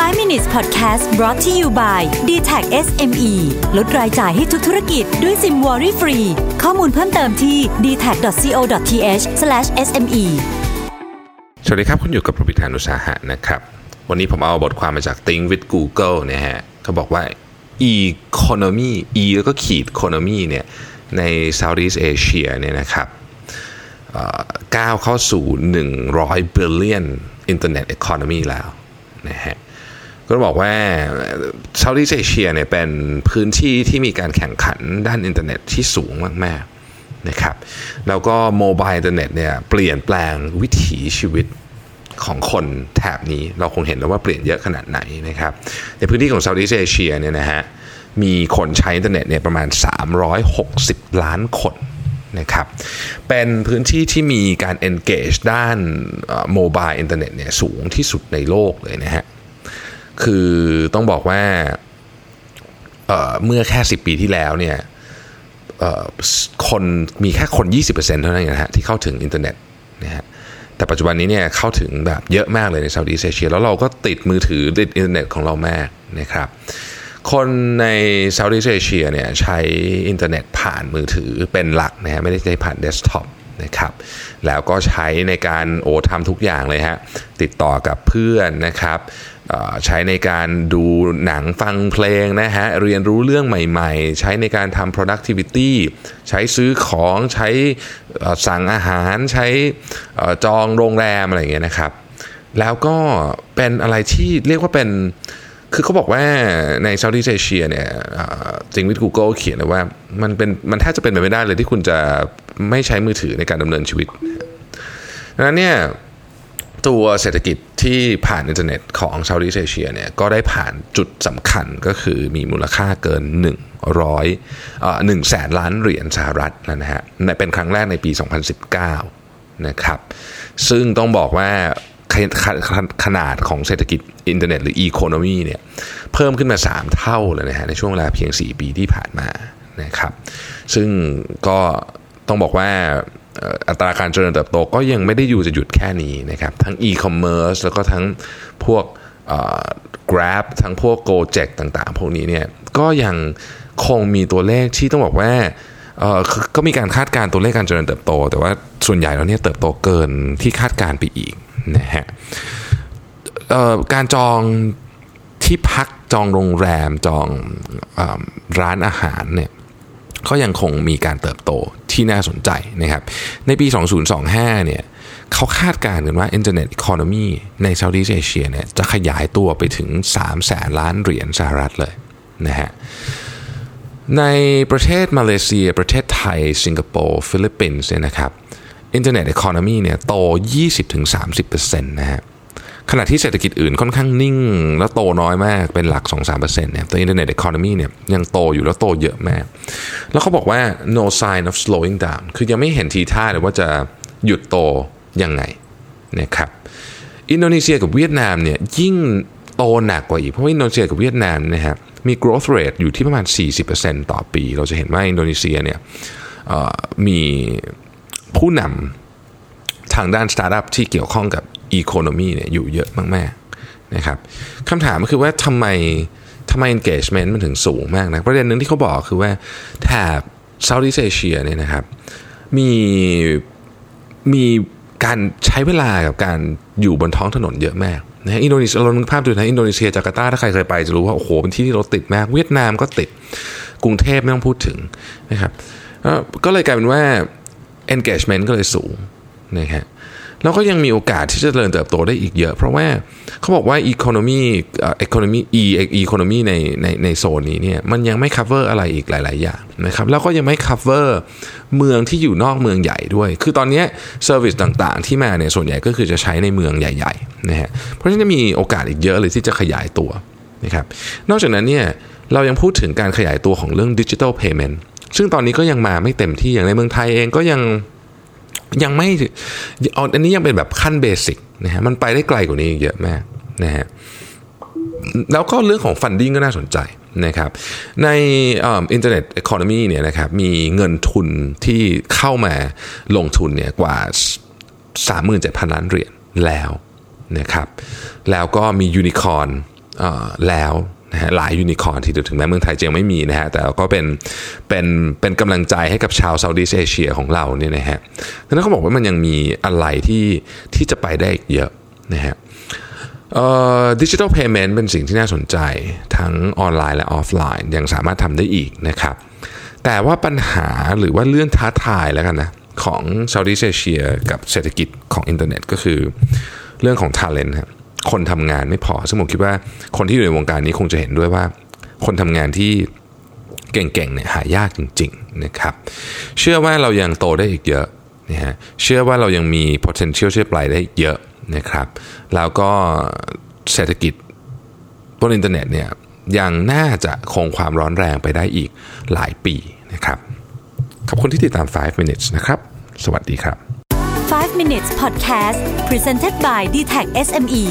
5 minutes podcast brought to you by d t a c SME ลดรายจ่ายให้ทุกธุรกิจด้วยซิมวอรี่ฟรี ข้อมูลเพิ่มเติมที่ d t a c c o t h s m e สวัสดีครับ คุณอยู่กับประวิธานอุตสาหะนะครับ วันนี้ผมเอาบทความมาจาก Think with Google นะฮะเขาบอกว่า economy e แล้วก็ขีด economy เนี่ยใน Southeast Asia เนี่ยนะครับก้าวเข้าสู่ 100 billion internet economy แล้วนะฮะ ก็บอกว่า Southeast Asia เนี่ยเป็นพื้นที่ที่มีการแข่งขันด้านอินเทอร์เน็ตที่สูงมากๆนะครับแล้วก็ mobile internet เนี่ยเปลี่ยนแปลงวิถีชีวิตของคนแถบนี้เราคงเห็นแล้วว่าเปลี่ยนเยอะขนาดไหนนะครับในพื้นที่ของ Southeast Asia เนี่ยนะฮะมีคนใช้อินเทอร์เน็ตเนี่ยประมาณ 360 ล้านคนนะครับเป็นพื้นที่ที่มีการ engage ด้าน mobile internet เนี่ยสูงที่สุดในโลกเลยนะฮะ คือต้องบอกว่าเมื่อแค่ 10 ปีที่แล้วเนี่ยคนมีแค่คน 20%เท่านั้นนะฮะที่เข้าถึงอินเทอร์เน็ตนะฮะแต่ปัจจุบันนี้เนี่ยเข้าถึงแบบเยอะมากเลยใน Southeast Asia แล้วเราก็ติดมือถือติดอินเทอร์เน็ตของเรามากนะครับคนใน Southeast Asia เนี่ยใช้อินเทอร์เน็ตผ่านมือถือเป็นหลักนะฮะไม่ได้ใช้ผ่านเดสก์ท็อปนะครับแล้วก็ใช้ในการโอ้ทำทุกอย่างเลยฮะติดต่อกับเพื่อนนะครับ ใช้ในการดูหนังฟังเพลงนะฮะเรียนรู้เรื่องใหม่ๆ ใช้ในการทำ productivity ใช้ซื้อของใช้สั่งอาหาร ใช้จองโรงแรมอะไรอย่างเงี้ยนะครับ แล้วก็เป็นอะไรที่เรียกว่าเป็นคือเขาบอกว่าใน Southeast Asia เนี่ยจริงวิท Google เขียนเลยว่ามันเป็นมันแทบจะเป็นไปไม่ได้เลยที่คุณจะไม่ใช้มือถือในการดำเนินชีวิตดังนั้นเนี่ย ตัวเศรษฐกิจที่ผ่านอินเทอร์เน็ตของ Southeast Asia เนี่ยก็ได้ผ่านจุดสำคัญก็คือมีมูลค่าเกิน 100เอ่อ1แสนล้านเหรียญสหรัฐนะฮะเป็นครั้งแรกในปี 2019 นะครับ ซึ่งต้องบอกว่าขขขนาดของเศรษฐกิจอินเทอร์เน็ตหรือ economy เนี่ยเพิ่มขึ้นมา 3 เท่าเลยนะฮะในช่วงเวลาเพียง 4 ปีที่ผ่านมานะครับ ซึ่งก็ต้องบอกว่า อัตราการเจริญเติบโตก็ยังไม่ได้อยู่จะหยุดแค่นี้นะครับ ทั้งอีคอมเมิร์ซแล้วก็ทั้งพวก Grab ทั้งพวก Gojek ต่างๆ พวกนี้เนี่ยก็ยังคงมีตัวเลขที่ต้องบอกว่าก็มีการคาดการตัวเลขการเจริญเติบโต แต่ว่าส่วนใหญ่แล้วเนี่ยเติบโตเกินที่คาดการไปอีกนะฮะการจองที่พักจองโรงแรมจองอร้านอาหารเนี่ยก็ยังคงมีการเติบโต ที่น่าสนใจนะครับ ในปี 2025 เนี่ยเขาคาดการณ์กันว่า Internet Economy ใน Southeast Asia เนี่ยจะขยายตัวไปถึง3แสนล้านเหรียญสหรัฐเลยนะฮะในประเทศมาเลเซีย ประเทศไทย สิงคโปร์ ฟิลิปปินส์เนี่ยนะครับ internet economy เนี่ยโต 20-30%นะฮะ ขณะที่เศรษฐกิจอื่นค่อนข้างนิ่ง แล้วโตน้อยมากเป็นหลัก 2-3%เนี่ยแต่ internet economy เนี่ยยังโตอยู่แล้วโตเยอะมาก แล้วเขาบอกว่า no sign of slowing down คือยังไม่เห็นทีท่าเลยว่าจะหยุดโตยังไงนะครับอินโดนีเซียกับเวียดนามเนี่ยยิ่งโตหนักกว่าอีก เพราะว่าอินโดนีเซียกับเวียดนามนะฮะมี growth rate อยู่ที่ประมาณ 40%ต่อปี เราจะเห็นว่าอินโดนีเซียเนี่ยมีผู้นำทางด้านสตาร์ทอัพที่เกี่ยวข้องกับ economy เนี่ยอยู่เยอะมากๆนะครับคำถามก็คือว่าทำไมทำไม engagement มันถึงสูงมากนะประเด็นหนึ่งที่เขาบอกคือว่าแถบ Southeast Asia เนี่ยนะครับมีมีการใช้เวลากับการอยู่บนท้องถนนเยอะมากนะอินโดนีเซียเรานึกภาพดูนะอินโดนีเซียจาการ์ตาถ้าใครเคยไปจะรู้ว่าโอ้โหเป็นที่ที่รถติดมาก เวียดนามก็ติดกรุงเทพไม่ต้องพูดถึงนะครับก็เลยกลายเป็นว่า engagement ก็เลยสูงนะฮะ แล้วก็ยังมีโอกาสที่จะเจริญเติบโตได้อีกเยอะ เพราะว่าเขาบอกว่า economy เอ่อ economy e economy ในในในโซนนี้เนี่ยมันยังไม่ cover อะไรอีกหลาย ๆ อย่างนะครับแล้วก็ยังไม่ cover เมืองที่อยู่นอกเมืองใหญ่ด้วย คือตอนนี้ service ต่างๆ ที่มาเนี่ยส่วนใหญ่ก็คือจะใช้ในเมืองใหญ่ๆนะฮะเพราะฉะนั้นมีโอกาสอีกเยอะเลยที่จะขยายตัวนะครับนอกจากนั้นเนี่ยเรายังพูดถึงการขยายตัวของเรื่อง digital payment ซึ่งตอนนี้ก็ยังมาไม่เต็มที่อย่างในเมืองไทยเองก็ยัง ยังไม่เอาอันนี้ยังเป็นแบบขั้นเบสิกนะฮะมันไปได้ไกลกว่านี้อีกเยอะมากนะฮะแล้วก็เรื่องของ funding ก็น่าสนใจนะครับใน internet economy เนี่ยนะครับมีเงินทุนที่เข้ามาลงทุนเนี่ยกว่า 37,000 ล้านเหรียญแล้วนะครับแล้วก็มียูนิคอร์นแล้ว นะฮะหลายยูนิคอร์นที่ถึงแม้เมืองไทยจะยังไม่มีนะฮะแต่ก็เป็นเป็นเป็นกำลังใจให้กับชาว Southeast Asia ของเราเนี่ยนะฮะดังนั้นเขาบอกว่ามันยังมีอะไรที่ที่จะไปได้อีกเยอะนะฮะdigital payment เป็นสิ่งที่น่าสนใจทั้งออนไลน์และออฟไลน์ยังสามารถทำได้อีกนะครับ แต่ว่าปัญหาหรือว่าเรื่องท้าทายแล้วกันนะของ Southeast Asia กับเศรษฐกิจของอินเทอร์เน็ตก็คือเรื่องของ talent ครับ คนทำงานไม่พอ ซึ่งผมคิดว่าคนที่อยู่ในวงการนี้คงจะเห็นด้วยว่า คนทำงานที่เก่งๆเนี่ยหายากจริงๆนะครับ เชื่อว่าเรายังโตได้อีกเยอะนะฮะเชื่อว่าเรายังมี potential ที่จะไปได้อีกเยอะนะครับ แล้วก็เศรษฐกิจบนอินเทอร์เน็ตเนี่ยยังน่าจะคงความร้อนแรงไปได้อีกหลายปีนะครับ ขอบคุณที่ติดตาม 5 minutes นะครับ สวัสดีครับ 5 minutes podcast presented by d t e c h SME